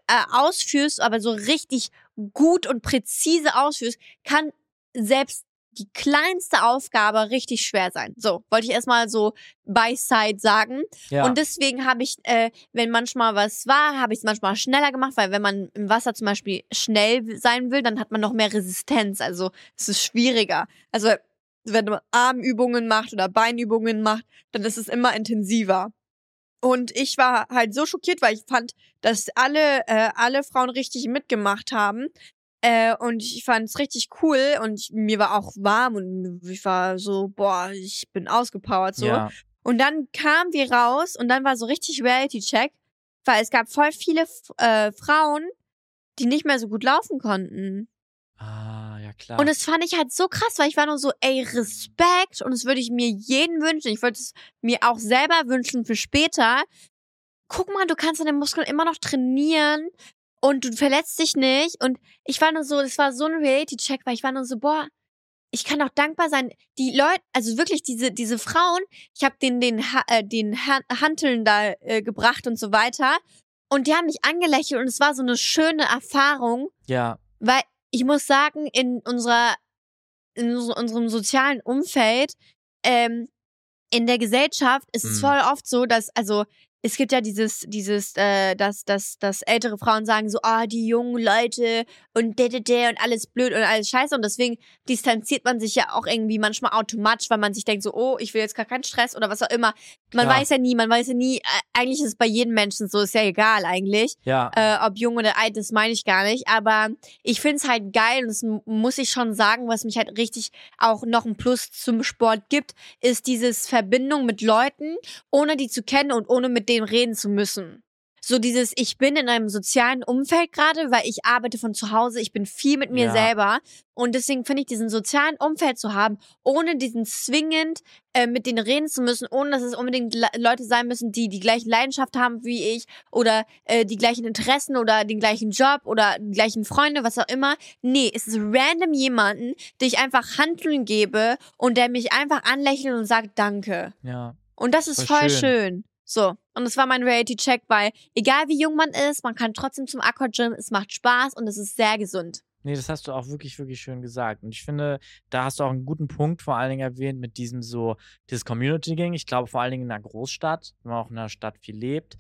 B: äh, ausführst, aber so richtig gut und präzise ausführst, kann selbst die kleinste Aufgabe richtig schwer sein. So, wollte ich erstmal so by side sagen.
A: Ja.
B: Und deswegen habe ich, äh, wenn manchmal was war, habe ich es manchmal schneller gemacht, weil wenn man im Wasser zum Beispiel schnell sein will, dann hat man noch mehr Resistenz. Also es ist schwieriger. Also wenn man Armübungen macht oder Beinübungen macht, dann ist es immer intensiver. Und ich war halt so schockiert, weil ich fand, dass alle, äh, alle Frauen richtig mitgemacht haben. Äh, und ich fand es richtig cool und ich, mir war auch warm und ich war so, boah, ich bin ausgepowert so.
A: ja.
B: Und dann kamen wir raus und dann war so richtig Reality-Check, weil es gab voll viele äh, Frauen, die nicht mehr so gut laufen konnten.
A: Ah, ja klar.
B: Und das fand ich halt so krass, weil ich war nur so, ey, Respekt und das würde ich mir jeden wünschen. Ich würde es mir auch selber wünschen für später. Guck mal, du kannst deine Muskeln immer noch trainieren und du verletzt dich nicht. Und ich war nur so, das war so ein Reality-Check, weil ich war nur so, boah, ich kann auch dankbar sein. Die Leute, also wirklich diese diese Frauen, ich habe den den Ha- äh, den ha Hanteln da äh, gebracht und so weiter und die haben mich angelächelt und es war so eine schöne Erfahrung,
A: ja.
B: weil ich muss sagen, in unserer in unserem sozialen Umfeld ähm, in der Gesellschaft ist es
A: Mhm.
B: voll oft so, dass also es gibt ja dieses, dieses, äh, dass, dass, dass ältere Frauen sagen so, ah, die jungen Leute und de, de, de und alles blöd und alles scheiße. Und deswegen distanziert man sich ja auch irgendwie manchmal automatisch, weil man sich denkt so, oh, ich will jetzt gar keinen Stress oder was auch immer. Man
A: Klar.
B: weiß ja nie, man weiß ja nie, äh, eigentlich ist es bei jedem Menschen so, ist ja egal eigentlich.
A: Ja.
B: Äh, ob jung oder alt, das meine ich gar nicht. Aber ich find's halt geil und das muss ich schon sagen, was mich halt richtig auch noch ein Plus zum Sport gibt, ist dieses Verbindung mit Leuten, ohne die zu kennen und ohne mit denen reden zu müssen. So dieses, ich bin in einem sozialen Umfeld gerade, weil ich arbeite von zu Hause, ich bin viel mit mir
A: Ja.
B: selber und deswegen finde ich diesen sozialen Umfeld zu haben, ohne diesen zwingend äh, mit denen reden zu müssen, ohne dass es unbedingt Le Leute sein müssen, die die gleiche Leidenschaft haben wie ich oder äh, die gleichen Interessen oder den gleichen Job oder die gleichen Freunde, was auch immer. Nee, es ist random jemanden, den ich einfach Handeln gebe und der mich einfach anlächelt und sagt Danke.
A: Ja.
B: Und das ist
A: Voll
B: voll
A: schön.
B: schön. So. Und das war mein Reality-Check, weil egal wie jung man ist, man kann trotzdem zum Aquagym, es macht Spaß und es ist sehr gesund.
A: Nee, das hast du auch wirklich, wirklich schön gesagt. Und ich finde, da hast du auch einen guten Punkt vor allen Dingen erwähnt mit diesem so, dieses Community-Gang. Ich glaube vor allen Dingen in einer Großstadt, wenn man auch in einer Stadt viel lebt,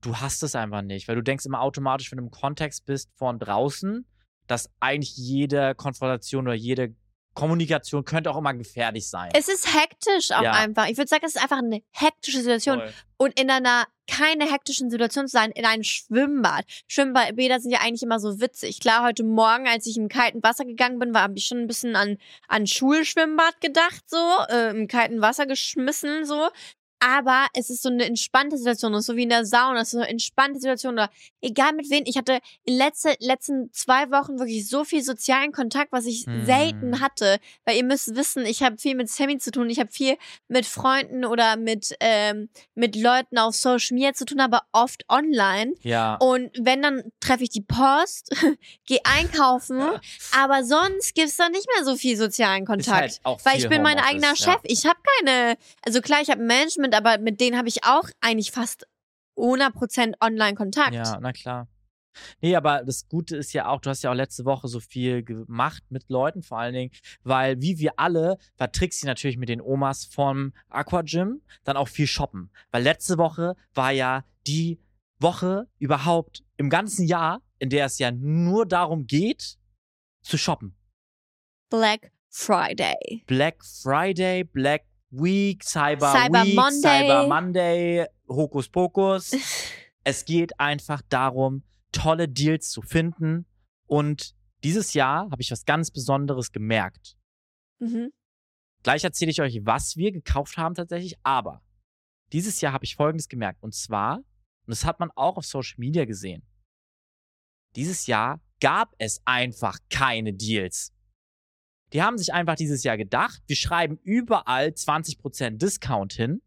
A: du hast es einfach nicht, weil du denkst immer automatisch, wenn du im Kontext bist von draußen, dass eigentlich jede Konfrontation oder jede Kommunikation könnte auch immer gefährlich sein.
B: Es ist hektisch auch
A: Ja.
B: einfach. Ich würde sagen, es ist einfach eine hektische Situation.
A: Voll.
B: Und in einer keine hektischen Situation zu sein, in einem Schwimmbad. Schwimmbäder sind ja eigentlich immer so witzig. Klar, heute Morgen, als ich im kalten Wasser gegangen bin, war habe ich schon ein bisschen an an Schulschwimmbad gedacht, so äh, im kalten Wasser geschmissen, so. Aber es ist so eine entspannte Situation, das ist so wie in der Sauna, es ist so eine entspannte Situation oder egal mit wem. Ich hatte in letzte, letzten zwei Wochen wirklich so viel sozialen Kontakt, was ich
A: Mhm.
B: selten hatte. Weil ihr müsst wissen, ich habe viel mit Sammy zu tun, ich habe viel mit Freunden oder mit, ähm, mit Leuten auf Social Media zu tun, aber oft online.
A: Ja.
B: Und wenn, dann treffe ich die Post, gehe einkaufen, aber sonst gibt's da nicht mehr so viel sozialen
A: Ist
B: Kontakt.
A: halt auch
B: Weil ich bin mein
A: Homeoffice,
B: eigener Chef.
A: Ja.
B: Ich habe keine, also klar, ich habe Management, aber mit denen habe ich auch eigentlich fast 100% Online-Kontakt.
A: Ja, na klar. Nee, aber das Gute ist ja auch, du hast ja auch letzte Woche so viel gemacht mit Leuten, vor allen Dingen, weil wie wir alle war Trixie natürlich mit den Omas vom Aquagym dann auch viel shoppen. Weil letzte Woche war ja die Woche überhaupt im ganzen Jahr, in der es ja nur darum geht, zu shoppen.
B: Black Friday.
A: Black Friday, Black Week, Cyber,
B: Cyber
A: Week,
B: Monday.
A: Cyber Monday, Hokus Pokus. es geht einfach darum, tolle Deals zu finden. Und dieses Jahr habe ich was ganz Besonderes gemerkt.
B: Mhm.
A: Gleich erzähle ich euch, was wir gekauft haben tatsächlich. Aber dieses Jahr habe ich Folgendes gemerkt. Und zwar, und das hat man auch auf Social Media gesehen, Dieses Jahr gab es einfach keine Deals. Die haben sich einfach dieses Jahr gedacht, wir schreiben überall 20% Discount hin.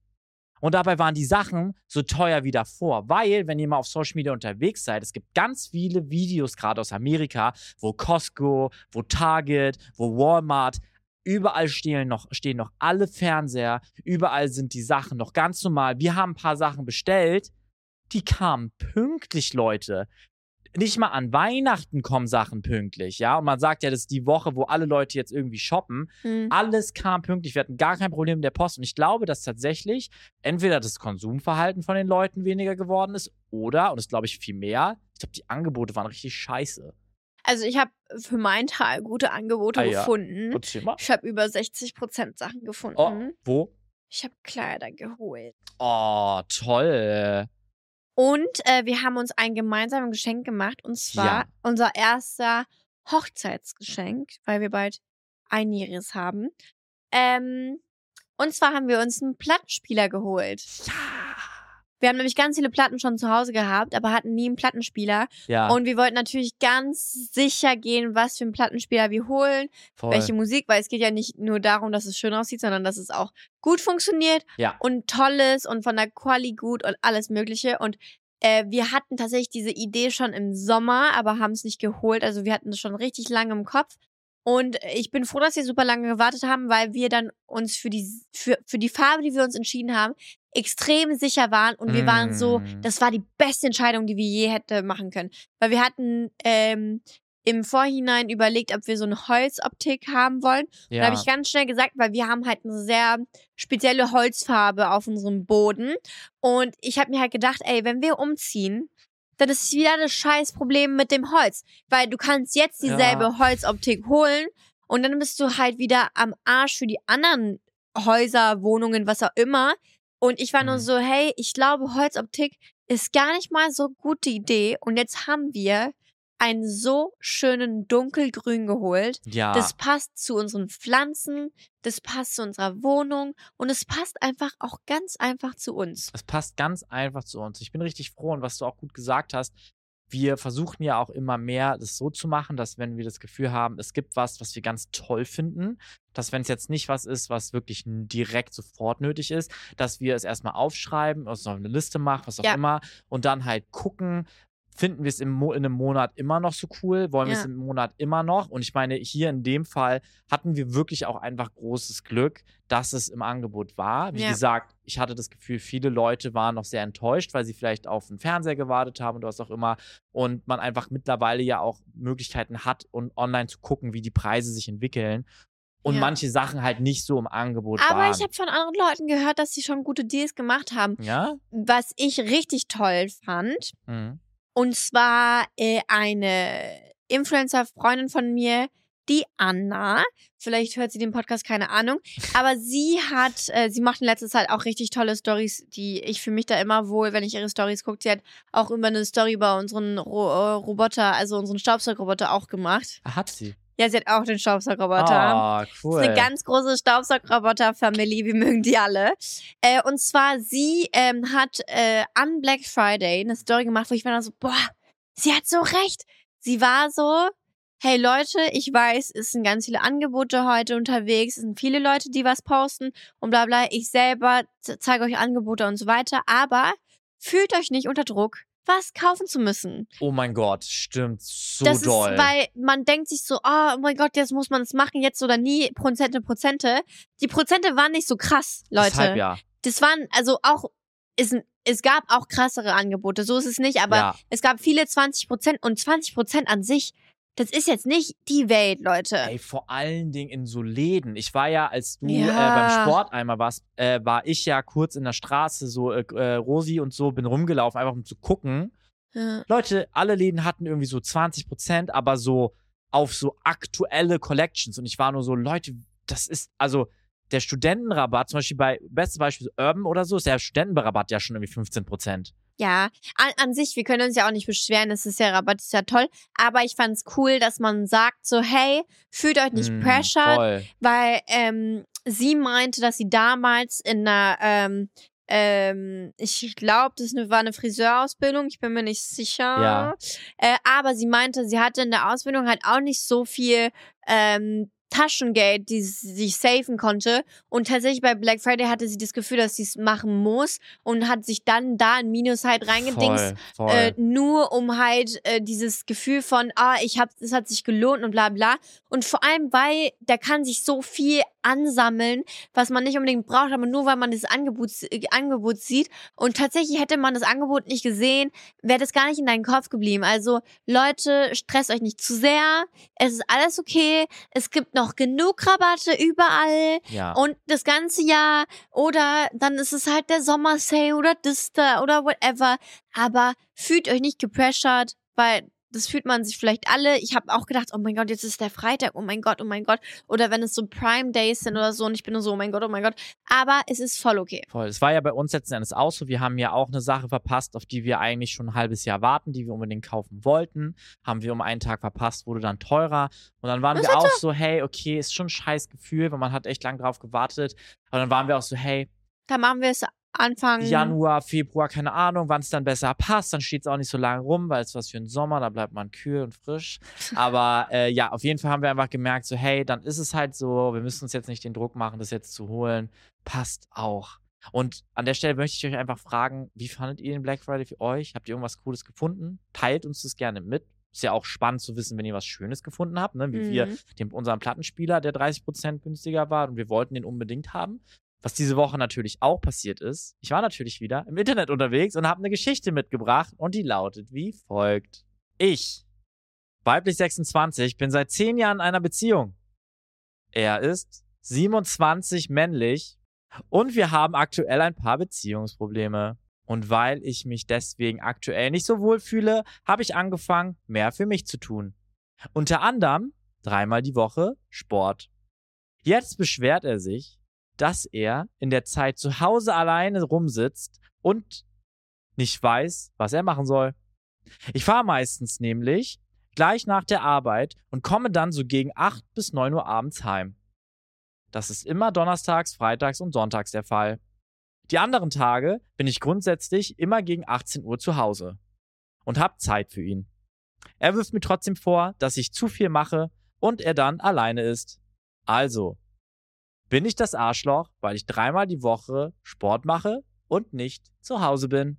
A: Und dabei waren die Sachen so teuer wie davor. Weil, wenn ihr mal auf Social Media unterwegs seid, es gibt ganz viele Videos, gerade aus Amerika, wo Costco, wo Target, wo Walmart, überall stehen noch, stehen noch alle Fernseher, überall sind die Sachen noch ganz normal. Wir haben ein paar Sachen bestellt, die kamen pünktlich, Leute nicht mal an Weihnachten kommen Sachen pünktlich, ja. Und man sagt ja, das ist die Woche, wo alle Leute jetzt irgendwie shoppen.
B: Hm.
A: Alles kam pünktlich. Wir hatten gar kein Problem mit der Post. Und ich glaube, dass tatsächlich entweder das Konsumverhalten von den Leuten weniger geworden ist oder, und das glaube ich viel mehr, ich glaube, die Angebote waren richtig scheiße.
B: Also ich habe für meinen Teil gute Angebote
A: Ah ja.
B: gefunden. Ich habe über 60% Sachen gefunden.
A: Oh, wo?
B: Ich habe Kleider geholt.
A: Oh, toll.
B: Und äh, wir haben uns ein gemeinsames Geschenk gemacht. Und zwar
A: Ja.
B: unser erster Hochzeitsgeschenk, weil wir bald Einjähriges haben. Ähm, und zwar haben wir uns einen Plattenspieler geholt.
A: Ja.
B: Wir haben nämlich ganz viele Platten schon zu Hause gehabt, aber hatten nie einen Plattenspieler.
A: Ja,
B: Und wir wollten natürlich ganz sicher gehen, was für einen Plattenspieler wir holen,
A: voll.
B: welche Musik, weil es geht ja nicht nur darum, dass es schön aussieht, sondern dass es auch gut funktioniert
A: Ja.
B: und toll ist und von der Quali gut und alles Mögliche. Und äh, wir hatten tatsächlich diese Idee schon im Sommer, aber haben es nicht geholt. Also wir hatten es schon richtig lange im Kopf. Und ich bin froh, dass wir super lange gewartet haben, weil wir dann uns für die, für, für die Farbe, die wir uns entschieden haben, extrem sicher waren. Und wir waren so,
A: Mm.
B: das war die beste Entscheidung, die wir je hätte machen können. Weil wir hatten ähm, im Vorhinein überlegt, ob wir so eine Holzoptik haben wollen. Da
A: ja.
B: habe ich ganz schnell gesagt, weil wir haben halt eine sehr spezielle Holzfarbe auf unserem Boden. Und ich habe mir halt gedacht, ey, wenn wir umziehen, dann ist es wieder das scheiß Problem mit dem Holz. Weil du kannst jetzt dieselbe
A: Ja.
B: Holzoptik holen und dann bist du halt wieder am Arsch für die anderen Häuser, Wohnungen, was auch immer. Und ich war nur
A: Mhm.
B: so, hey, ich glaube, Holzoptik ist gar nicht mal so gute Idee. Und jetzt haben wir einen so schönen dunkelgrün geholt.
A: ja.
B: Das passt zu unseren Pflanzen, das passt zu unserer Wohnung und es passt einfach auch ganz einfach zu uns.
A: Es passt ganz einfach zu uns. Ich bin richtig froh und was du auch gut gesagt hast, wir versuchen ja auch immer mehr, das so zu machen, dass wenn wir das Gefühl haben, es gibt was, was wir ganz toll finden, dass wenn es jetzt nicht was ist, was wirklich direkt sofort nötig ist, dass wir es erstmal aufschreiben, uns noch eine Liste machen, was auch
B: Ja.
A: immer, und dann halt gucken, finden wir es in einem Monat immer noch so cool? Wollen wir es
B: Ja.
A: im Monat immer noch? Und ich meine, hier in dem Fall hatten wir wirklich auch einfach großes Glück, dass es im Angebot war. Wie
B: Ja.
A: gesagt, ich hatte das Gefühl, viele Leute waren noch sehr enttäuscht, weil sie vielleicht auf den Fernseher gewartet haben oder was auch immer. Und man einfach mittlerweile ja auch Möglichkeiten hat, und online zu gucken, wie die Preise sich entwickeln. Und
B: Ja.
A: manche Sachen halt nicht so im Angebot
B: Aber
A: waren.
B: ich habe von anderen Leuten gehört, dass sie schon gute Deals gemacht haben.
A: ja?
B: Was ich richtig toll fand,
A: Mhm.
B: Und zwar äh, eine Influencer-Freundin von mir, die Anna. Vielleicht hört sie den Podcast, keine Ahnung. Aber sie hat, äh, sie macht in letzter Zeit auch richtig tolle Stories, die ich für mich da immer wohl, wenn ich ihre Stories gucke. Sie hat auch immer eine Story über unseren Ro äh, Roboter, also unseren Staubsaugerroboter auch gemacht.
A: Ah, Hat sie.
B: Ja, sie hat auch den Staubsaugerroboter.
A: Ah,
B: Das
A: cool.
B: ist eine ganz große Staubsaugerroboter-Familie, wir mögen die alle. Äh, und zwar, sie ähm, hat äh, an Black Friday eine Story gemacht, wo ich war dann so, boah, sie hat so recht. Sie war so, hey Leute, ich weiß, es sind ganz viele Angebote heute unterwegs, es sind viele Leute, die was posten und bla bla. Ich selber ze- zeige euch Angebote und so weiter, aber fühlt euch nicht unter Druck, was kaufen zu müssen
A: oh mein Gott, stimmt. So
B: das
A: doll.
B: ist, weil man denkt sich so, oh, mein Gott, jetzt muss man es machen, jetzt oder nie, Prozente, Prozente. Die Prozente waren nicht so krass, Leute.
A: Deshalb ja.
B: Das waren, also auch, es, es gab auch krassere Angebote, so ist es nicht, aber
A: ja.
B: es gab viele 20 Prozent und 20 Prozent an sich, das ist jetzt nicht die Welt, Leute.
A: Ey, vor allen Dingen in so Läden. Ich war ja, als du
B: Ja.
A: äh, beim Sport einmal warst, äh, war ich ja kurz in der Straße, so äh, äh, Rosi und so, bin rumgelaufen, einfach um zu gucken.
B: Ja.
A: Leute, alle Läden hatten irgendwie so 20 Prozent, aber so auf so aktuelle Collections. Und ich war nur so, Leute, das ist, also der Studentenrabatt, zum Beispiel bei, bestes Beispiel Urban oder so, ist der Studentenrabatt ja schon irgendwie 15 Prozent.
B: Ja, an, an sich, wir können uns ja auch nicht beschweren, es ist ja Rabatt, ist ja toll, aber ich fand's cool, dass man sagt so, hey, fühlt euch nicht
A: Mm,
B: pressured,
A: Voll.
B: weil ähm, sie meinte, dass sie damals in einer ähm, ähm, ich glaube, das war eine Friseurausbildung, ich bin mir nicht sicher.
A: Ja.
B: Äh, aber sie meinte, sie hatte in der Ausbildung halt auch nicht so viel ähm, Taschengeld, die sie sich safen konnte. Und tatsächlich bei Black Friday hatte sie das Gefühl, dass sie es machen muss und hat sich dann da ein Minus halt reingedingst,
A: Voll, voll.
B: äh, nur um halt äh, dieses Gefühl von, ah, ich hab, es hat sich gelohnt und bla bla. Und vor allem, weil da kann sich so viel ansammeln, was man nicht unbedingt braucht, aber nur weil man das Angebot, äh, Angebot sieht. Und tatsächlich hätte man das Angebot nicht gesehen, wäre das gar nicht in deinem Kopf geblieben. Also Leute, stresst euch nicht zu sehr. Es ist alles okay. Es gibt noch genug Rabatte überall
A: ja.
B: und das ganze Jahr. Oder dann ist es halt der Sommersale oder das da oder whatever. Aber fühlt euch nicht gepressured, weil das fühlt man sich vielleicht alle. Ich habe auch gedacht, oh mein Gott, jetzt ist der Freitag, oh mein Gott, oh mein Gott. Oder wenn es so Prime Days sind oder so und ich bin nur so, oh mein Gott, oh mein Gott. Aber es ist voll okay.
A: Voll. Es war ja bei uns letzten Endes auch so. Wir haben ja auch eine Sache verpasst, auf die wir eigentlich schon ein halbes Jahr warten, die wir unbedingt kaufen wollten. Haben wir um einen Tag verpasst, wurde dann teurer. Und dann waren
B: Was
A: wir auch so, hey, okay, ist schon ein scheiß Gefühl, weil man hat echt lang drauf gewartet. Aber dann waren wir auch so, hey,
B: Da machen wir es Anfang.
A: Januar, Februar, keine Ahnung, wann es dann besser passt. Dann steht es auch nicht so lange rum, weil es was für ein Sommer, da bleibt man kühl und frisch. Aber äh, ja, auf jeden Fall haben wir einfach gemerkt, so, hey, dann ist es halt so, wir müssen uns jetzt nicht den Druck machen, das jetzt zu holen. Passt auch. Und an der Stelle möchte ich euch einfach fragen, wie fandet ihr den Black Friday für euch? Habt ihr irgendwas Cooles gefunden? Teilt uns das gerne mit. Ist ja auch spannend zu wissen, wenn ihr was Schönes gefunden habt, ne? wie wir
B: Mhm.
A: dem, unseren Plattenspieler, der 30% günstiger war und wir wollten den unbedingt haben. Was diese Woche natürlich auch passiert ist, ich war natürlich wieder im Internet unterwegs und habe eine Geschichte mitgebracht und die lautet wie folgt. Ich, weiblich 26, bin seit 10 Jahren in einer Beziehung. Er ist 27 männlich und wir haben aktuell ein paar Beziehungsprobleme. Und weil ich mich deswegen aktuell nicht so wohl fühle, habe ich angefangen, mehr für mich zu tun. Unter anderem dreimal die Woche Sport. Jetzt beschwert er sich, dass er in der Zeit zu Hause alleine rumsitzt und nicht weiß, was er machen soll. Ich fahre meistens nämlich gleich nach der Arbeit und komme dann so gegen 8 bis 9 Uhr abends heim. Das ist immer donnerstags, freitags und sonntags der Fall. Die anderen Tage bin ich grundsätzlich immer gegen 18 Uhr zu Hause und hab Zeit für ihn. Er wirft mir trotzdem vor, dass ich zu viel mache und er dann alleine ist. Also, bin ich das Arschloch, weil ich dreimal die Woche Sport mache und nicht zu Hause bin?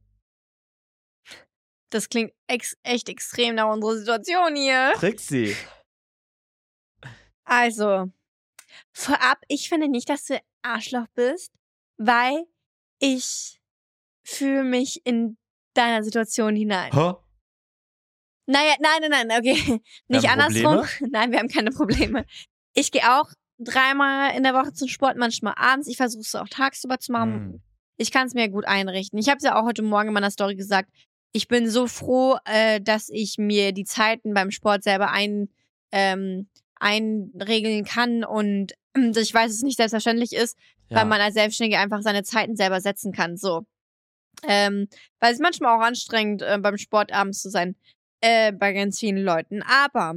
B: Das klingt ex echt extrem nach unserer Situation hier.
A: Trixie.
B: Also, vorab, ich finde nicht, dass du Arschloch bist, weil ich fühle mich in deiner Situation hinein.
A: Hä?
B: Naja, nein, nein, nein, okay. Nicht andersrum. Nein, wir haben keine Probleme. Ich gehe auch dreimal in der Woche zum Sport, manchmal abends. Ich versuche es auch tagsüber zu machen.
A: Hm.
B: Ich kann es mir gut einrichten. Ich habe es ja auch heute Morgen in meiner Story gesagt. Ich bin so froh, äh, dass ich mir die Zeiten beim Sport selber ein, ähm, einregeln kann und dass ich weiß, dass es nicht selbstverständlich ist,
A: Ja.
B: weil man als Selbstständige einfach seine Zeiten selber setzen kann. So. Ähm, weil es manchmal auch anstrengend, äh, beim Sport abends zu sein, äh, bei ganz vielen Leuten. Aber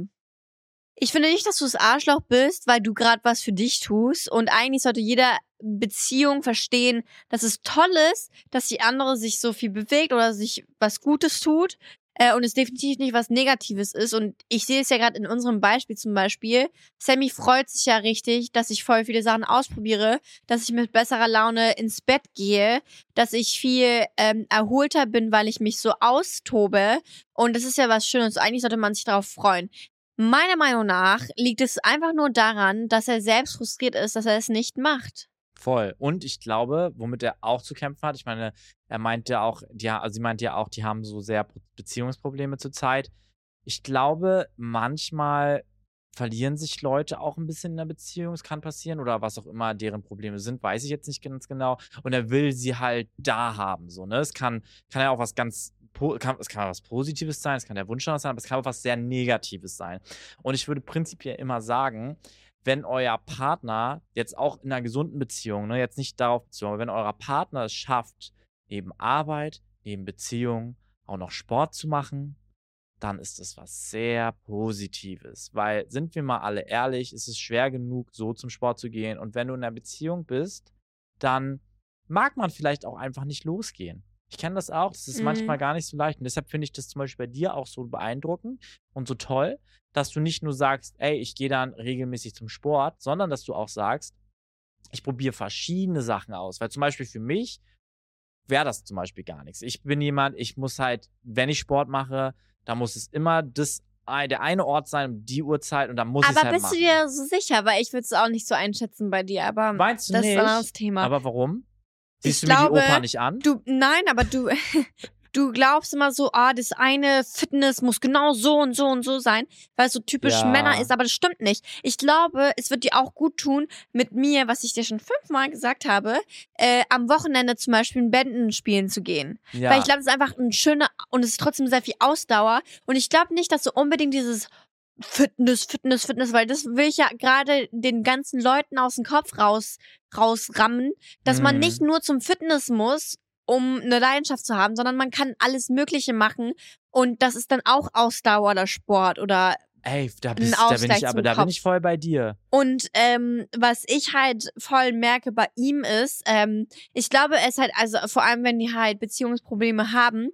B: ich finde nicht, dass du das Arschloch bist, weil du gerade was für dich tust. Und eigentlich sollte jeder Beziehung verstehen, dass es toll ist, dass die andere sich so viel bewegt oder sich was Gutes tut. Äh, und es definitiv nicht was Negatives ist. Und ich sehe es ja gerade in unserem Beispiel zum Beispiel. Sammy freut sich ja richtig, dass ich voll viele Sachen ausprobiere, dass ich mit besserer Laune ins Bett gehe, dass ich viel ähm, erholter bin, weil ich mich so austobe. Und das ist ja was Schönes. Eigentlich sollte man sich darauf freuen. Meiner Meinung nach liegt es einfach nur daran, dass er selbst frustriert ist, dass er es nicht macht.
A: Voll. Und ich glaube, womit er auch zu kämpfen hat, ich meine, er meint ja auch, die, also sie meint ja auch, die haben so sehr Beziehungsprobleme zurzeit. Ich glaube, manchmal verlieren sich Leute auch ein bisschen in der Beziehung, es kann passieren, oder was auch immer deren Probleme sind, weiß ich jetzt nicht ganz genau. Und er will sie halt da haben, so, ne? Es kann, kann ja auch was ganz, kann, es kann was Positives sein, es kann der Wunsch sein, aber es kann auch was sehr Negatives sein. Und ich würde prinzipiell immer sagen, wenn euer Partner jetzt auch in einer gesunden Beziehung, ne, jetzt nicht darauf bezogen, aber wenn euer Partner es schafft, neben Arbeit, neben Beziehung auch noch Sport zu machen, dann ist das was sehr Positives. Weil, sind wir mal alle ehrlich, ist es schwer genug, so zum Sport zu gehen. Und wenn du in einer Beziehung bist, dann mag man vielleicht auch einfach nicht losgehen. Ich kenne das auch, das ist
B: Mhm.
A: manchmal gar nicht so leicht. Und deshalb finde ich das zum Beispiel bei dir auch so beeindruckend und so toll, dass du nicht nur sagst, ey, ich gehe dann regelmäßig zum Sport, sondern dass du auch sagst, ich probiere verschiedene Sachen aus. Weil zum Beispiel für mich wäre das zum Beispiel gar nichts. Ich bin jemand, ich muss halt, wenn ich Sport mache, da muss es immer das, der eine Ort sein, um die Uhrzeit und dann muss ich
B: Aber
A: halt
B: bist
A: machen.
B: du dir so sicher? Weil ich würde es auch nicht so einschätzen bei dir, aber
A: Meinst du
B: das
A: nicht?
B: ist ein anderes Thema.
A: Aber warum? Siehst
B: Ich
A: du mir
B: glaube,
A: die Oper nicht an?
B: Du, nein, aber du, du glaubst immer so, ah, das eine Fitness muss genau so und so und so sein, weil es so typisch
A: Ja.
B: Männer ist, aber das stimmt nicht. Ich glaube, es wird dir auch gut tun, mit mir, was ich dir schon fünfmal gesagt habe, äh, am Wochenende zum Beispiel in Bänden spielen zu gehen.
A: ja.
B: Weil ich glaube, es ist einfach ein schöner und es ist trotzdem sehr viel Ausdauer. Und ich glaube nicht, dass du unbedingt dieses Fitness, Fitness, Fitness, weil das will ich ja gerade den ganzen Leuten aus dem Kopf raus, rausrammen, dass man
A: Mhm.
B: nicht nur zum Fitness muss, um eine Leidenschaft zu haben, sondern man kann alles Mögliche machen und das ist dann auch Ausdauer oder Sport oder
A: Ey, da, bist, da bin ich aber, da bin ich voll bei dir.
B: und ähm, was ich halt voll merke bei ihm ist, ähm, ich glaube, es halt, also vor allem, wenn die halt Beziehungsprobleme haben,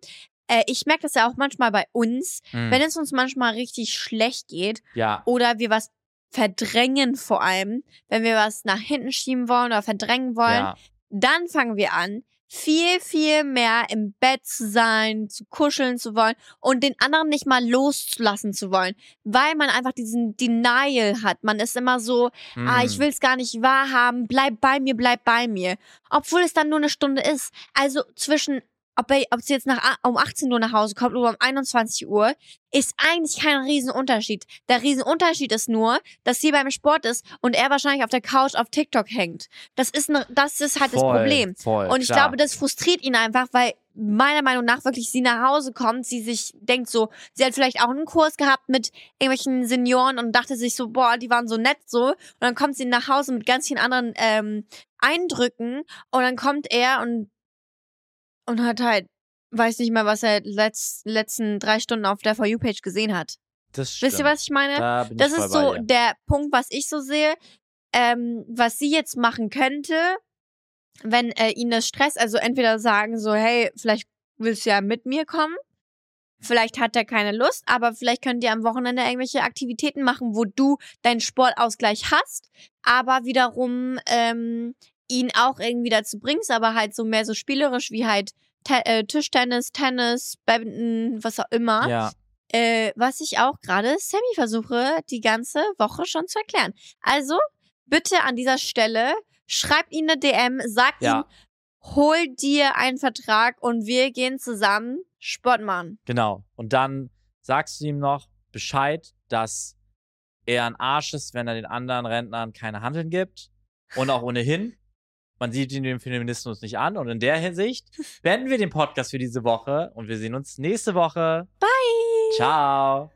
B: äh, ich merke das ja auch manchmal bei uns,
A: Hm.
B: wenn es uns manchmal richtig schlecht geht
A: ja,
B: oder wir was verdrängen vor allem, wenn wir was nach hinten schieben wollen oder verdrängen wollen,
A: ja.
B: dann fangen wir an, viel, viel mehr im Bett zu sein, zu kuscheln zu wollen und den anderen nicht mal loszulassen zu wollen, weil man einfach diesen Denial hat. Man ist immer so, ah, ich
A: Hm.
B: will es gar nicht wahrhaben, bleib bei mir, bleib bei mir. Obwohl es dann nur eine Stunde ist. Also zwischen, ob, er, ob sie jetzt nach, um 18 Uhr nach Hause kommt oder um 21 Uhr, ist eigentlich kein Riesenunterschied. Der Riesenunterschied ist nur, dass sie beim Sport ist und er wahrscheinlich auf der Couch auf TikTok hängt. Das ist, ne, das ist halt das
A: Voll,
B: Problem.
A: Voll,
B: Und ich
A: klar.
B: glaube, das frustriert ihn einfach, weil meiner Meinung nach wirklich sie nach Hause kommt, sie sich denkt so, sie hat vielleicht auch einen Kurs gehabt mit irgendwelchen Senioren und dachte sich so, boah, die waren so nett so. Und dann kommt sie nach Hause mit ganz vielen anderen ähm, Eindrücken und dann kommt er und, und hat halt, weiß nicht mal, was er letzt, letzten drei Stunden auf der For You-Page gesehen hat.
A: das
B: Wisst ihr, was ich meine?
A: Da
B: Das
A: ich
B: ist so
A: bei
B: der Punkt, was ich so sehe. Ähm, was sie jetzt machen könnte, wenn äh, ihn das stresst, also entweder sagen so, hey, vielleicht willst du ja mit mir kommen. Vielleicht hat er keine Lust, aber vielleicht könnt ihr am Wochenende irgendwelche Aktivitäten machen, wo du deinen Sportausgleich hast, aber wiederum ähm, ihn auch irgendwie dazu bringst, aber halt so mehr so spielerisch wie halt Te äh, Tischtennis, Tennis, Badminton, was auch immer.
A: Ja,
B: Äh, was ich auch gerade Sammy versuche, die ganze Woche schon zu erklären. Also, bitte an dieser Stelle, schreib ihm eine DM, sag
A: ja,
B: ihm, hol dir einen Vertrag und wir gehen zusammen Sport machen.
A: genau. Und dann sagst du ihm noch Bescheid, dass er ein Arsch ist, wenn er den anderen Rentnern keine Handeln gibt. Und auch ohnehin. Man sieht ihn dem Feminismus nicht an. Und in der Hinsicht beenden wir den Podcast für diese Woche und wir sehen uns nächste Woche.
B: Bye!
A: Ciao.